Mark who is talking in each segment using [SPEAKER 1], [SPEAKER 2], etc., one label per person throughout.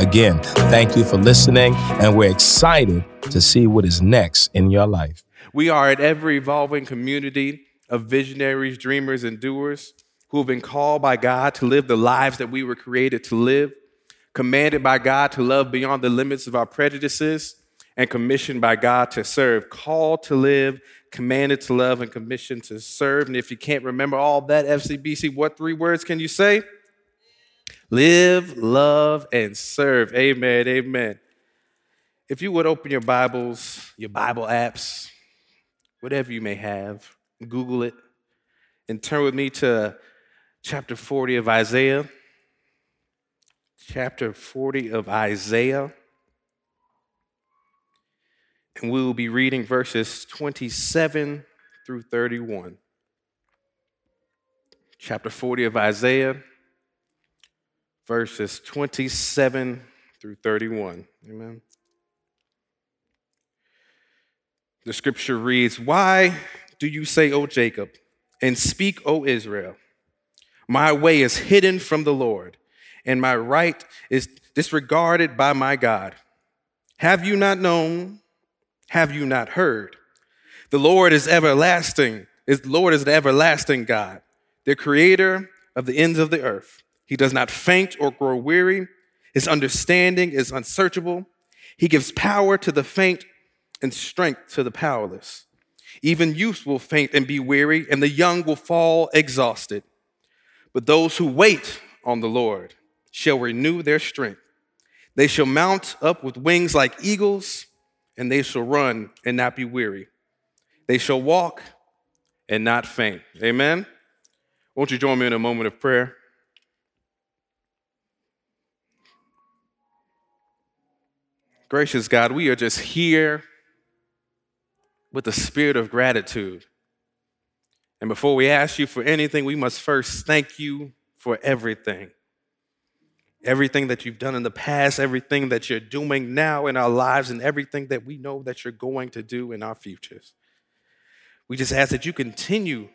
[SPEAKER 1] Again, thank you for listening, and we're excited to see what is next in your life.
[SPEAKER 2] We are an ever evolving community of visionaries, dreamers, and doers who have been called by God to live the lives that we were created to live, commanded by God to love beyond the limits of our prejudices, and commissioned by God to serve, called to live, commanded to love, and commissioned to serve. And if you can't remember all that, FCBC, what three words can you say? Live, love, and serve. Amen. Amen. If you would open your Bibles, your Bible apps, whatever you may have, Google it, and turn with me to chapter 40 of Isaiah. Chapter 40 of Isaiah. And we will be reading verses 27 through 31. Chapter 40 of Isaiah verses 27 through 31. Amen. The scripture reads, Why do you say, O Jacob, and speak, O Israel? My way is hidden from the Lord, and my right is disregarded by my God. Have you not known? Have you not heard? The Lord is everlasting. The Lord is the everlasting God, the creator of the ends of the earth. He does not faint or grow weary. His understanding is unsearchable. He gives power to the faint and strength to the powerless. Even youth will faint and be weary, and the young will fall exhausted. But those who wait on the Lord shall renew their strength. They shall mount up with wings like eagles, and they shall run and not be weary. They shall walk and not faint. Amen. Won't you join me in a moment of prayer? Gracious God, we are just here with the spirit of gratitude. And before we ask you for anything, we must first thank you for everything. Everything that you've done in the past, everything that you're doing now in our lives, and everything that we know that you're going to do in our futures. We just ask that you continue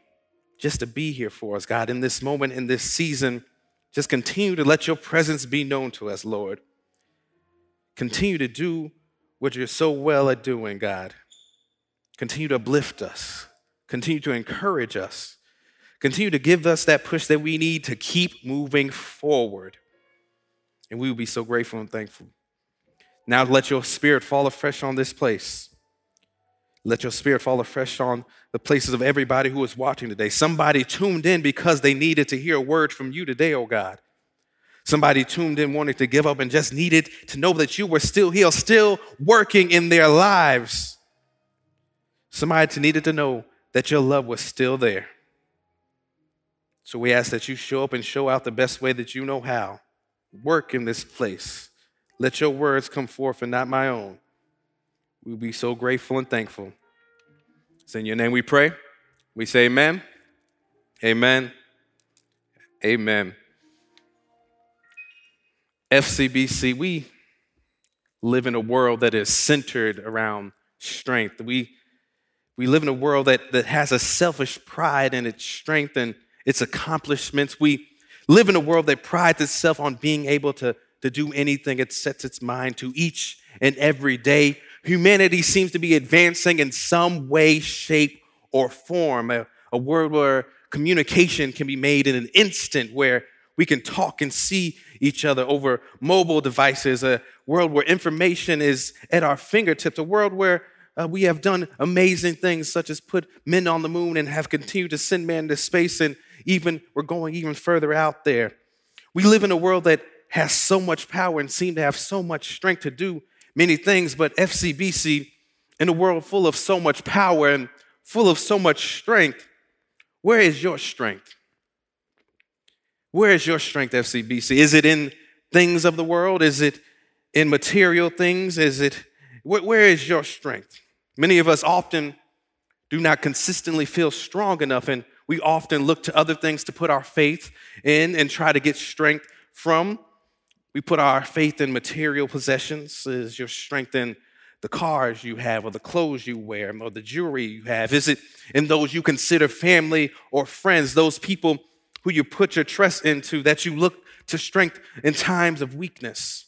[SPEAKER 2] just to be here for us, God, in this moment, in this season. Just continue to let your presence be known to us, Lord. Continue to do what you're so well at doing, God. Continue to uplift us. Continue to encourage us. Continue to give us that push that we need to keep moving forward. And we will be so grateful and thankful. Now let your spirit fall afresh on this place. Let your spirit fall afresh on the places of everybody who is watching today. Somebody tuned in because they needed to hear a word from you today, oh God. Somebody tuned in wanting to give up and just needed to know that you were still here, still working in their lives. Somebody needed to know that your love was still there. So we ask that you show up and show out the best way that you know how. Work in this place. Let your words come forth and not my own. We'll be so grateful and thankful. It's in your name we pray. We say amen. Amen. Amen. FCBC, we live in a world that is centered around strength. We, we live in a world that, that has a selfish pride in its strength and its accomplishments. We live in a world that prides itself on being able to, to do anything it sets its mind to each and every day. Humanity seems to be advancing in some way, shape, or form. A, a world where communication can be made in an instant, where we can talk and see each other over mobile devices, a world where information is at our fingertips, a world where uh, we have done amazing things such as put men on the moon and have continued to send men to space, and even we're going even further out there. We live in a world that has so much power and seem to have so much strength to do many things, but FCBC, in a world full of so much power and full of so much strength, where is your strength? Where is your strength, FCBC? Is it in things of the world? Is it in material things? Is it Where, where is your strength? Many of us often do not consistently feel strong enough, and we often look to other things to put our faith in and try to get strength from. We put our faith in material possessions. Is your strength in the cars you have, or the clothes you wear, or the jewelry you have? Is it in those you consider family or friends, those people who you put your trust into that you look to strength in times of weakness?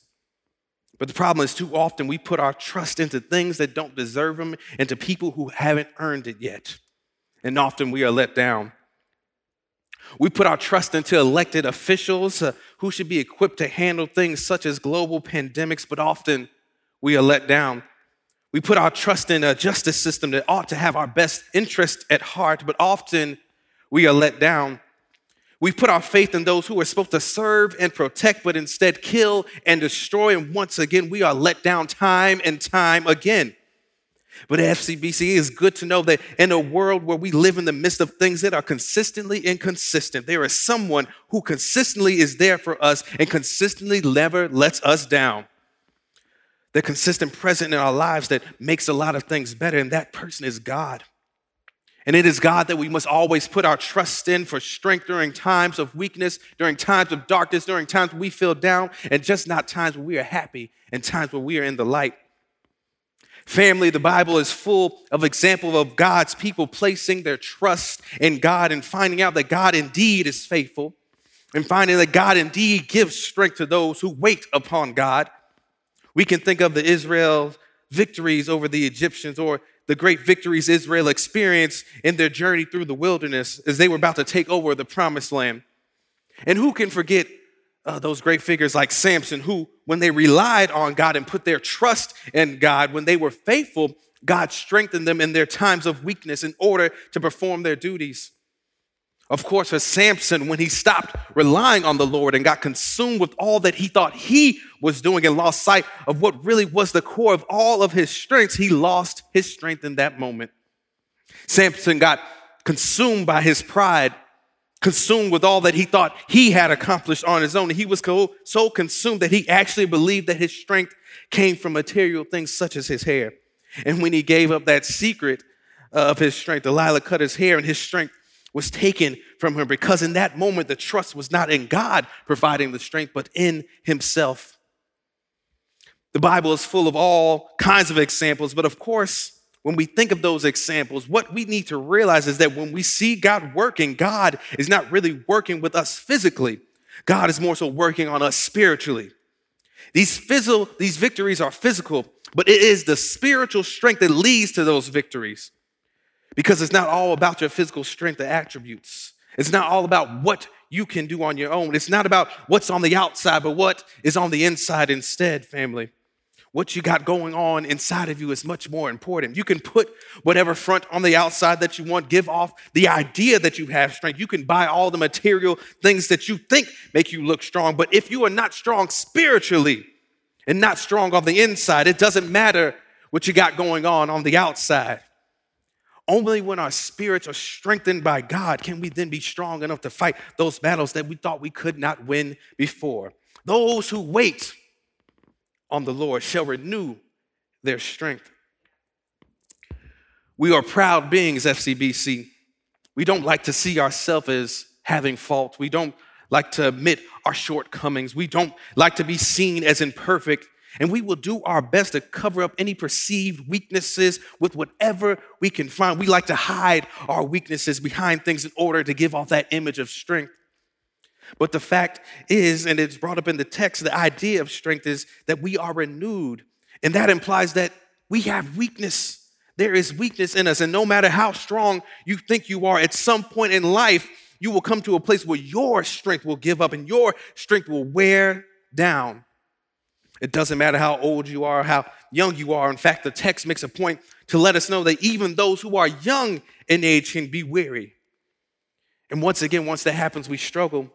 [SPEAKER 2] But the problem is, too often we put our trust into things that don't deserve them and to people who haven't earned it yet. And often we are let down. We put our trust into elected officials uh, who should be equipped to handle things such as global pandemics, but often we are let down. We put our trust in a justice system that ought to have our best interest at heart, but often we are let down. We put our faith in those who are supposed to serve and protect, but instead kill and destroy. And once again, we are let down time and time again. But FCBC, it is good to know that in a world where we live in the midst of things that are consistently inconsistent, there is someone who consistently is there for us and consistently never lets us down. The consistent present in our lives that makes a lot of things better, and that person is God. And it is God that we must always put our trust in for strength during times of weakness, during times of darkness, during times we feel down, and just not times where we are happy and times when we are in the light. Family, the Bible is full of examples of God's people placing their trust in God and finding out that God indeed is faithful and finding that God indeed gives strength to those who wait upon God. We can think of the Israel victories over the Egyptians or the great victories Israel experienced in their journey through the wilderness as they were about to take over the promised land. And who can forget uh, those great figures like Samson, who, when they relied on God and put their trust in God, when they were faithful, God strengthened them in their times of weakness in order to perform their duties. Of course, for Samson, when he stopped relying on the Lord and got consumed with all that he thought he was doing and lost sight of what really was the core of all of his strengths, he lost his strength in that moment. Samson got consumed by his pride, consumed with all that he thought he had accomplished on his own. He was so consumed that he actually believed that his strength came from material things such as his hair. And when he gave up that secret of his strength, Delilah cut his hair and his strength was taken from him because in that moment the trust was not in God providing the strength, but in himself. The Bible is full of all kinds of examples, but of course, when we think of those examples, what we need to realize is that when we see God working, God is not really working with us physically. God is more so working on us spiritually. These, physical, these victories are physical, but it is the spiritual strength that leads to those victories. Because it's not all about your physical strength or attributes. It's not all about what you can do on your own. It's not about what's on the outside, but what is on the inside instead, family. What you got going on inside of you is much more important. You can put whatever front on the outside that you want, give off the idea that you have strength. You can buy all the material things that you think make you look strong. But if you are not strong spiritually and not strong on the inside, it doesn't matter what you got going on on the outside. Only when our spirits are strengthened by God can we then be strong enough to fight those battles that we thought we could not win before. Those who wait on the Lord shall renew their strength. We are proud beings, FCBC. We don't like to see ourselves as having fault. We don't like to admit our shortcomings. We don't like to be seen as imperfect and we will do our best to cover up any perceived weaknesses with whatever we can find. We like to hide our weaknesses behind things in order to give off that image of strength. But the fact is, and it's brought up in the text, the idea of strength is that we are renewed. And that implies that we have weakness. There is weakness in us. And no matter how strong you think you are, at some point in life, you will come to a place where your strength will give up and your strength will wear down. It doesn't matter how old you are, how young you are. In fact, the text makes a point to let us know that even those who are young in age can be weary. And once again, once that happens, we struggle.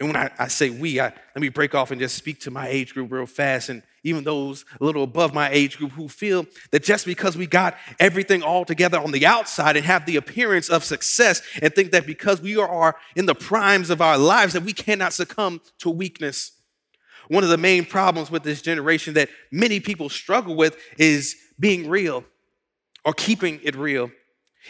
[SPEAKER 2] And when I, I say we, I, let me break off and just speak to my age group real fast. And even those a little above my age group who feel that just because we got everything all together on the outside and have the appearance of success and think that because we are in the primes of our lives that we cannot succumb to weakness one of the main problems with this generation that many people struggle with is being real or keeping it real.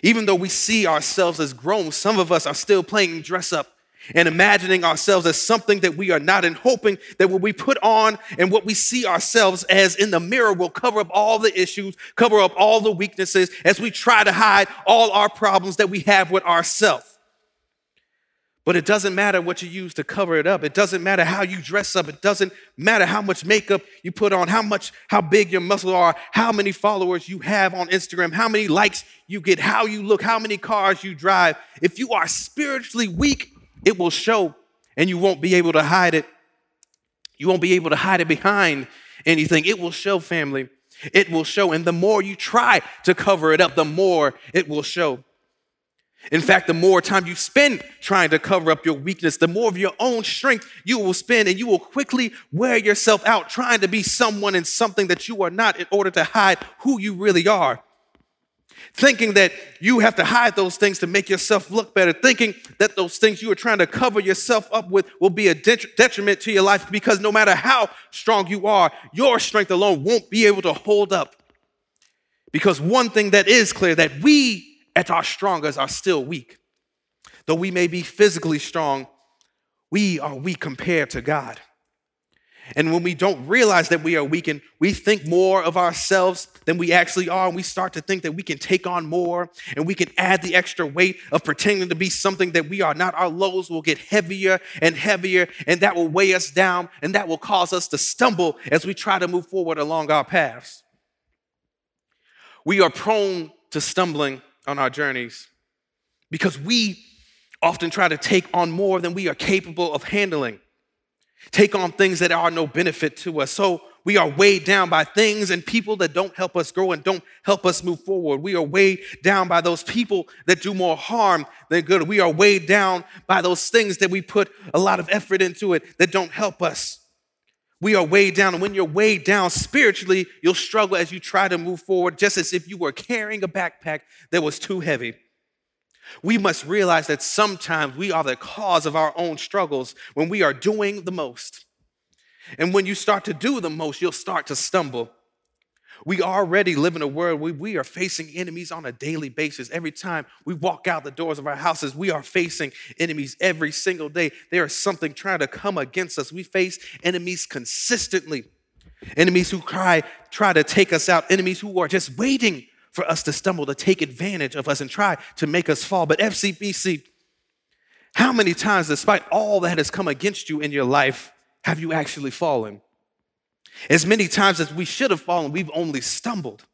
[SPEAKER 2] Even though we see ourselves as grown, some of us are still playing dress up and imagining ourselves as something that we are not and hoping that what we put on and what we see ourselves as in the mirror will cover up all the issues, cover up all the weaknesses as we try to hide all our problems that we have with ourselves. But it doesn't matter what you use to cover it up. It doesn't matter how you dress up. It doesn't matter how much makeup you put on, how much, how big your muscles are, how many followers you have on Instagram, how many likes you get, how you look, how many cars you drive. If you are spiritually weak, it will show and you won't be able to hide it. You won't be able to hide it behind anything. It will show, family. It will show. And the more you try to cover it up, the more it will show. In fact, the more time you spend trying to cover up your weakness, the more of your own strength you will spend, and you will quickly wear yourself out trying to be someone and something that you are not in order to hide who you really are. Thinking that you have to hide those things to make yourself look better, thinking that those things you are trying to cover yourself up with will be a detriment to your life because no matter how strong you are, your strength alone won't be able to hold up. Because one thing that is clear that we at our strongest are still weak. Though we may be physically strong, we are weak compared to God. And when we don't realize that we are weakened, we think more of ourselves than we actually are. And we start to think that we can take on more and we can add the extra weight of pretending to be something that we are not. Our loads will get heavier and heavier, and that will weigh us down and that will cause us to stumble as we try to move forward along our paths. We are prone to stumbling on our journeys because we often try to take on more than we are capable of handling, take on things that are no benefit to us. So we are weighed down by things and people that don't help us grow and don't help us move forward. We are weighed down by those people that do more harm than good. We are weighed down by those things that we put a lot of effort into it that don't help us. We are weighed down. And when you're weighed down spiritually, you'll struggle as you try to move forward, just as if you were carrying a backpack that was too heavy. We must realize that sometimes we are the cause of our own struggles when we are doing the most. And when you start to do the most, you'll start to stumble. We already live in a world where we are facing enemies on a daily basis. Every time we walk out the doors of our houses, we are facing enemies every single day. There is something trying to come against us. We face enemies consistently. Enemies who try, try to take us out, enemies who are just waiting for us to stumble, to take advantage of us and try to make us fall. But FCBC, how many times, despite all that has come against you in your life, have you actually fallen? As many times as we should have fallen, we've only stumbled.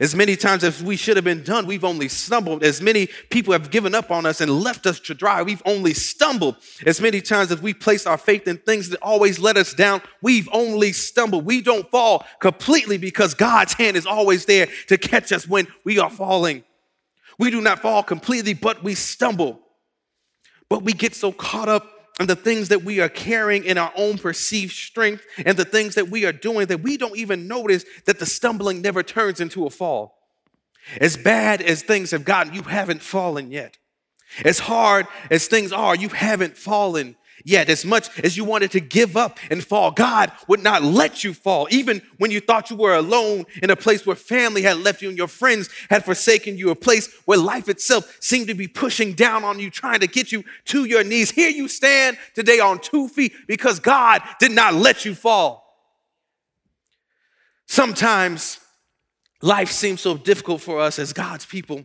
[SPEAKER 2] As many times as we should have been done, we've only stumbled. As many people have given up on us and left us to dry, we've only stumbled. As many times as we placed our faith in things that always let us down, we've only stumbled. We don't fall completely because God's hand is always there to catch us when we are falling. We do not fall completely, but we stumble. But we get so caught up and the things that we are carrying in our own perceived strength and the things that we are doing that we don't even notice that the stumbling never turns into a fall. As bad as things have gotten, you haven't fallen yet. As hard as things are, you haven't fallen yet. As much as you wanted to give up and fall, God would not let you fall. Even when you thought you were alone in a place where family had left you and your friends had forsaken you, a place where life itself seemed to be pushing down on you, trying to get you to your knees. Here you stand today on two feet because God did not let you fall. Sometimes life seems so difficult for us as God's people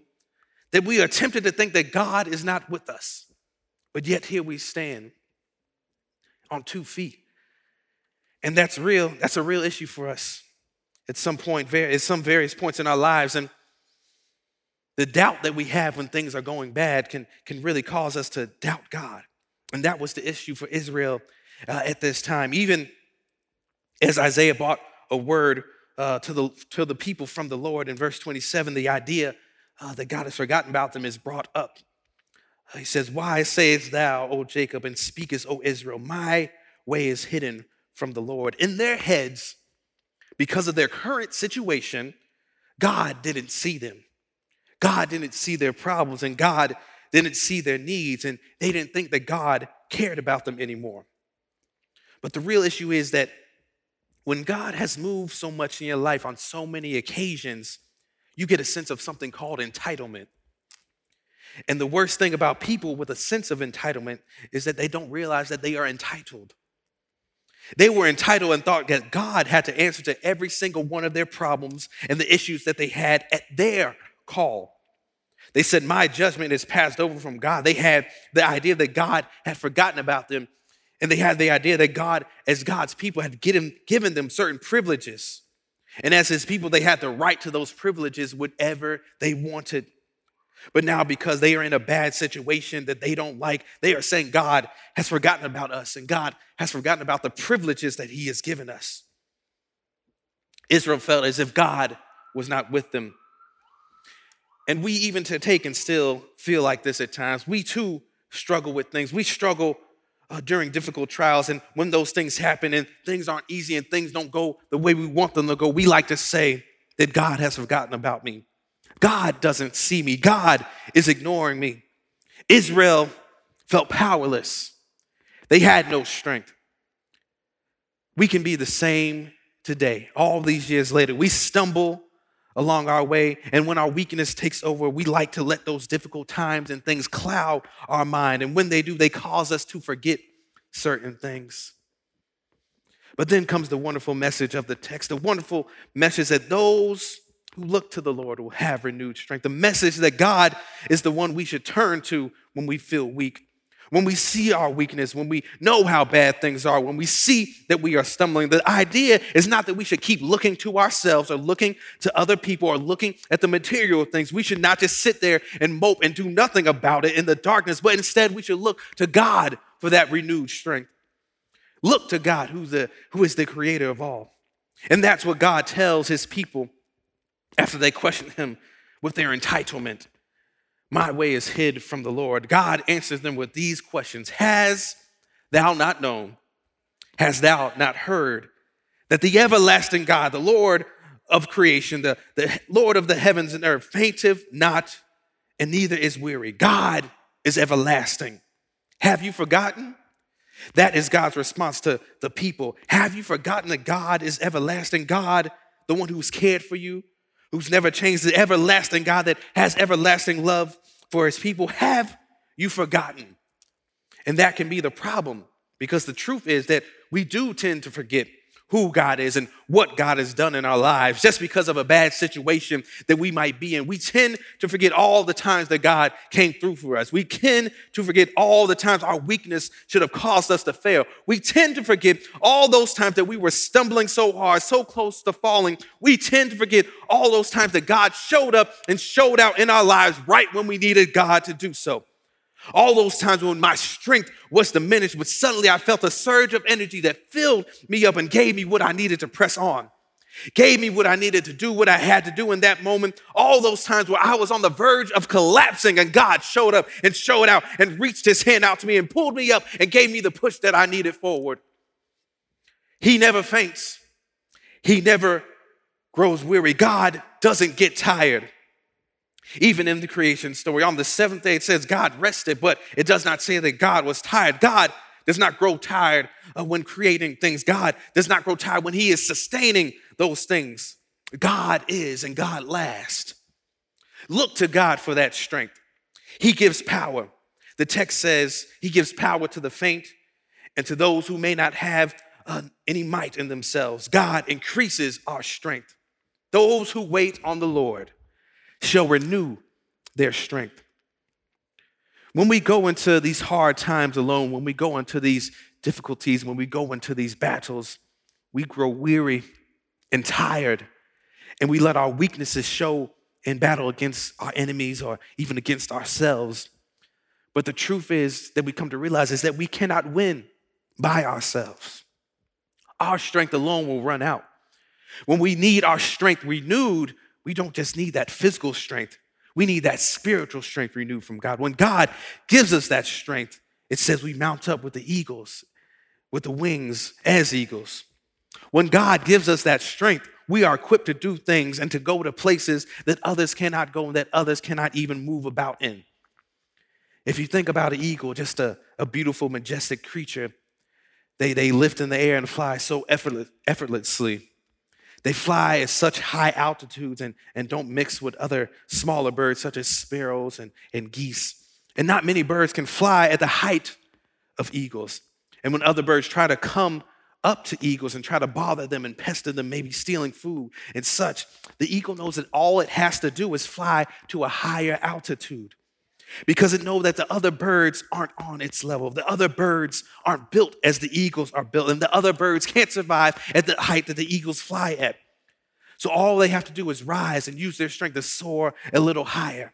[SPEAKER 2] that we are tempted to think that God is not with us. But yet here we stand on two feet. And that's real, that's a real issue for us at some point, at some various points in our lives. And the doubt that we have when things are going bad can, can really cause us to doubt God. And that was the issue for Israel uh, at this time. Even as Isaiah brought a word uh, to, the, to the people from the Lord in verse 27, the idea uh, that God has forgotten about them is brought up. He says, Why sayest thou, O Jacob, and speakest, O Israel, my way is hidden from the Lord? In their heads, because of their current situation, God didn't see them. God didn't see their problems, and God didn't see their needs, and they didn't think that God cared about them anymore. But the real issue is that when God has moved so much in your life on so many occasions, you get a sense of something called entitlement. And the worst thing about people with a sense of entitlement is that they don't realize that they are entitled. They were entitled and thought that God had to answer to every single one of their problems and the issues that they had at their call. They said, My judgment is passed over from God. They had the idea that God had forgotten about them, and they had the idea that God, as God's people, had given them certain privileges. And as his people, they had the right to those privileges whatever they wanted. But now, because they are in a bad situation that they don't like, they are saying God has forgotten about us and God has forgotten about the privileges that He has given us. Israel felt as if God was not with them. And we, even to take and still feel like this at times, we too struggle with things. We struggle uh, during difficult trials. And when those things happen and things aren't easy and things don't go the way we want them to go, we like to say that God has forgotten about me. God doesn't see me. God is ignoring me. Israel felt powerless, they had no strength. We can be the same today. All these years later, we stumble along our way, and when our weakness takes over, we like to let those difficult times and things cloud our mind. And when they do, they cause us to forget certain things. But then comes the wonderful message of the text, the wonderful message that those who look to the Lord will have renewed strength. The message that God is the one we should turn to when we feel weak. When we see our weakness, when we know how bad things are, when we see that we are stumbling, the idea is not that we should keep looking to ourselves or looking to other people or looking at the material things. We should not just sit there and mope and do nothing about it in the darkness, but instead we should look to God for that renewed strength. Look to God, who's the, who is the creator of all. And that's what God tells his people after they question him with their entitlement. My way is hid from the Lord. God answers them with these questions Has thou not known? Has thou not heard that the everlasting God, the Lord of creation, the, the Lord of the heavens and earth, fainteth not and neither is weary? God is everlasting. Have you forgotten? That is God's response to the people. Have you forgotten that God is everlasting? God, the one who's cared for you, who's never changed, the everlasting God that has everlasting love for his people, have you forgotten? And that can be the problem because the truth is that we do tend to forget who God is and what God has done in our lives just because of a bad situation that we might be in. We tend to forget all the times that God came through for us. We tend to forget all the times our weakness should have caused us to fail. We tend to forget all those times that we were stumbling so hard, so close to falling. We tend to forget all those times that God showed up and showed out in our lives right when we needed God to do so. All those times when my strength was diminished, but suddenly I felt a surge of energy that filled me up and gave me what I needed to press on, gave me what I needed to do, what I had to do in that moment. All those times where I was on the verge of collapsing and God showed up and showed out and reached his hand out to me and pulled me up and gave me the push that I needed forward. He never faints, he never grows weary. God doesn't get tired. Even in the creation story, on the seventh day, it says God rested, but it does not say that God was tired. God does not grow tired when creating things. God does not grow tired when He is sustaining those things. God is and God lasts. Look to God for that strength. He gives power. The text says He gives power to the faint and to those who may not have uh, any might in themselves. God increases our strength. Those who wait on the Lord shall renew their strength. When we go into these hard times alone, when we go into these difficulties, when we go into these battles, we grow weary and tired, and we let our weaknesses show in battle against our enemies or even against ourselves. But the truth is that we come to realize is that we cannot win by ourselves. Our strength alone will run out. When we need our strength renewed, we don't just need that physical strength, we need that spiritual strength renewed from God. When God gives us that strength, it says we mount up with the eagles, with the wings as eagles. When God gives us that strength, we are equipped to do things and to go to places that others cannot go and that others cannot even move about in. If you think about an eagle, just a, a beautiful, majestic creature, They, they lift in the air and fly so effortless, effortlessly. They fly at such high altitudes and, and don't mix with other smaller birds such as sparrows and, and geese. And not many birds can fly at the height of eagles. And when other birds try to come up to eagles and try to bother them and pester them, maybe stealing food and such, the eagle knows that all it has to do is fly to a higher altitude because it knows that the other birds aren't on its level. The other birds aren't built as the eagles are built, and the other birds can't survive at the height that the eagles fly at. So all they have to do is rise and use their strength to soar a little higher.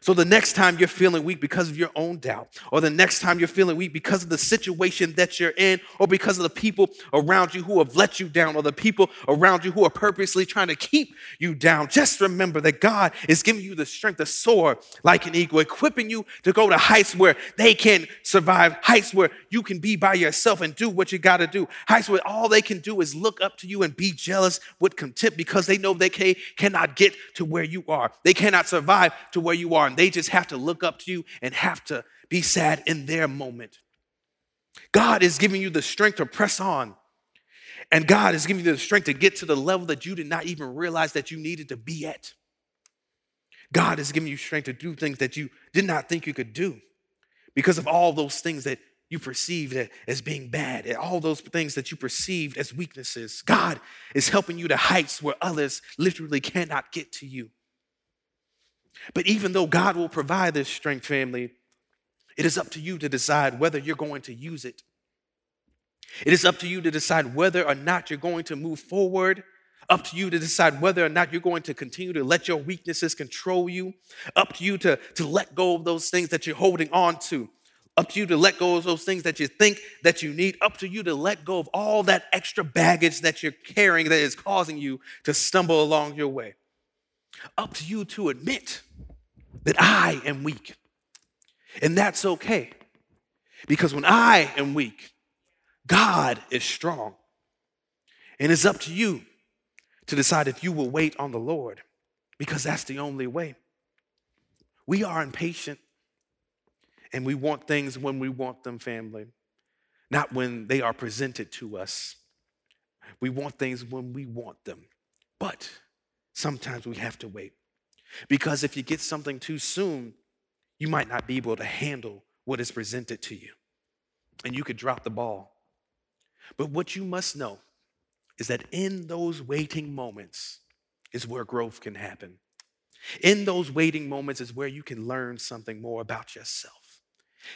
[SPEAKER 2] So the next time you're feeling weak because of your own doubt, or the next time you're feeling weak because of the situation that you're in, or because of the people around you who have let you down, or the people around you who are purposely trying to keep you down, just remember that God is giving you the strength to soar like an eagle, equipping you to go to heights where they can survive, heights where you can be by yourself and do what you got to do, heights where all they can do is look up to you and be jealous with contempt because they know they can, cannot get to where you are. They cannot survive to where you are are, and they just have to look up to you and have to be sad in their moment. God is giving you the strength to press on. And God is giving you the strength to get to the level that you did not even realize that you needed to be at. God is giving you strength to do things that you did not think you could do because of all those things that you perceived as being bad, and all those things that you perceived as weaknesses. God is helping you to heights where others literally cannot get to you. But even though God will provide this strength, family, it is up to you to decide whether you're going to use it. It is up to you to decide whether or not you're going to move forward. Up to you to decide whether or not you're going to continue to let your weaknesses control you. Up to you to, to let go of those things that you're holding on to. Up to you to let go of those things that you think that you need. Up to you to let go of all that extra baggage that you're carrying that is causing you to stumble along your way. Up to you to admit that I am weak. And that's okay. Because when I am weak, God is strong. And it's up to you to decide if you will wait on the Lord, because that's the only way. We are impatient and we want things when we want them, family, not when they are presented to us. We want things when we want them. But sometimes we have to wait. Because if you get something too soon, you might not be able to handle what is presented to you. And you could drop the ball. But what you must know is that in those waiting moments is where growth can happen. In those waiting moments is where you can learn something more about yourself.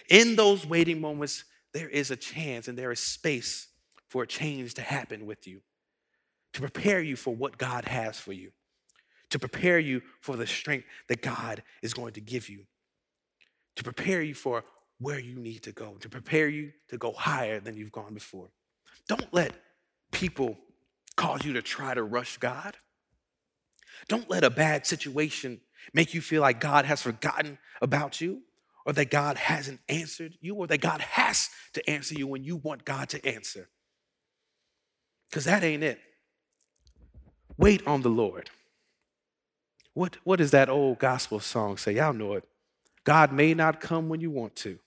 [SPEAKER 2] In those waiting moments, there is a chance and there is space for a change to happen with you, to prepare you for what God has for you to prepare you for the strength that God is going to give you, to prepare you for where you need to go, to prepare you to go higher than you've gone before. Don't let people cause you to try to rush God. Don't let a bad situation make you feel like God has forgotten about you or that God hasn't answered you or that God has to answer you when you want God to answer. Because that ain't it. Wait on the Lord. What, what does that old gospel song say? Y'all know it. God may not come when you want to,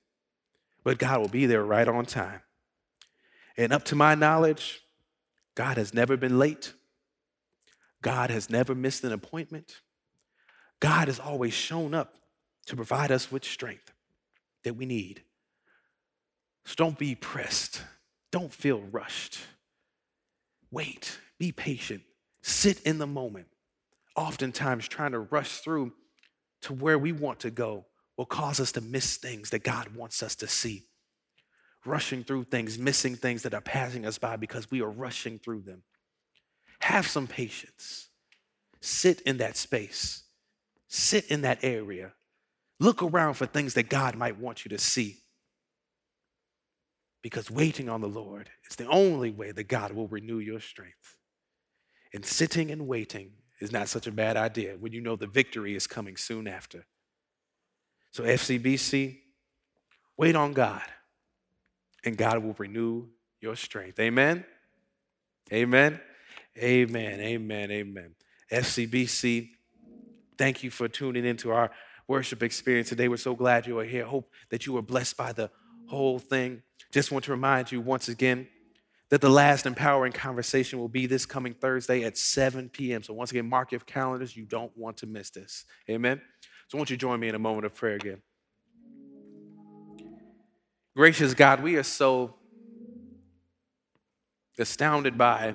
[SPEAKER 2] but God will be there right on time. And up to my knowledge, God has never been late. God has never missed an appointment. God has always shown up to provide us with strength that we need. So don't be pressed. Don't feel rushed. Wait, be patient, sit in the moment oftentimes trying to rush through to where we want to go will cause us to miss things that God wants us to see. Rushing through things, missing things that are passing us by because we are rushing through them. Have some patience. Sit in that space, sit in that area. Look around for things that God might want you to see. Because waiting on the Lord is the only way that God will renew your strength. And sitting and waiting is not such a bad idea when you know the victory is coming soon after. So, FCBC, wait on God, and God will renew your strength. Amen? Amen? Amen. Amen. Amen. FCBC, thank you for tuning into our worship experience today. We're so glad you are here. Hope that you were blessed by the whole thing. Just want to remind you once again that the last empowering conversation will be this coming Thursday at 7 p.m. So, once again, mark your calendars. You don't want to miss this. Amen. So, won't you join me in a moment of prayer again? Gracious God, we are so astounded by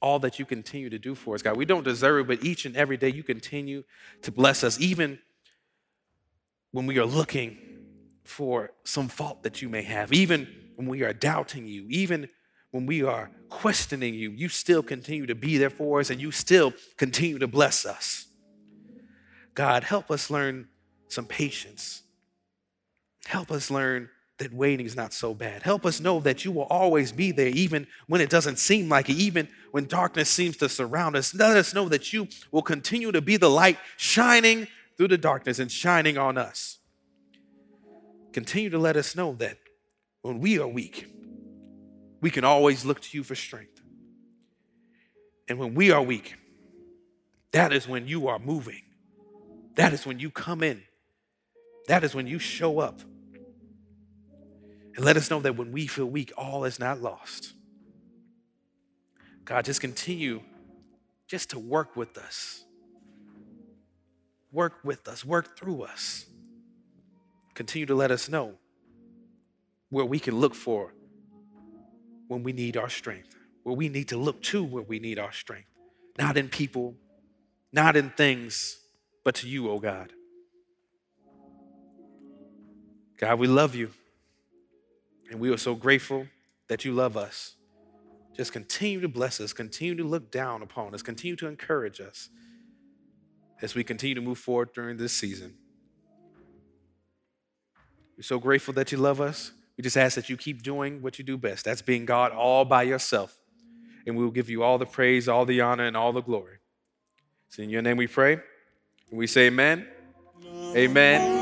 [SPEAKER 2] all that you continue to do for us, God. We don't deserve it, but each and every day you continue to bless us, even when we are looking for some fault that you may have, even when we are doubting you, even when we are questioning you, you still continue to be there for us and you still continue to bless us. God, help us learn some patience. Help us learn that waiting is not so bad. Help us know that you will always be there, even when it doesn't seem like it, even when darkness seems to surround us. Let us know that you will continue to be the light shining through the darkness and shining on us. Continue to let us know that when we are weak, we can always look to you for strength. And when we are weak, that is when you are moving. That is when you come in. That is when you show up. And let us know that when we feel weak, all is not lost. God, just continue just to work with us. Work with us, work through us. Continue to let us know where we can look for when we need our strength, where we need to look to where we need our strength. Not in people, not in things, but to you, oh God. God, we love you. And we are so grateful that you love us. Just continue to bless us, continue to look down upon us, continue to encourage us as we continue to move forward during this season. We're so grateful that you love us. We just ask that you keep doing what you do best. That's being God all by yourself. And we will give you all the praise, all the honor, and all the glory. It's in your name we pray. And we say amen. Amen.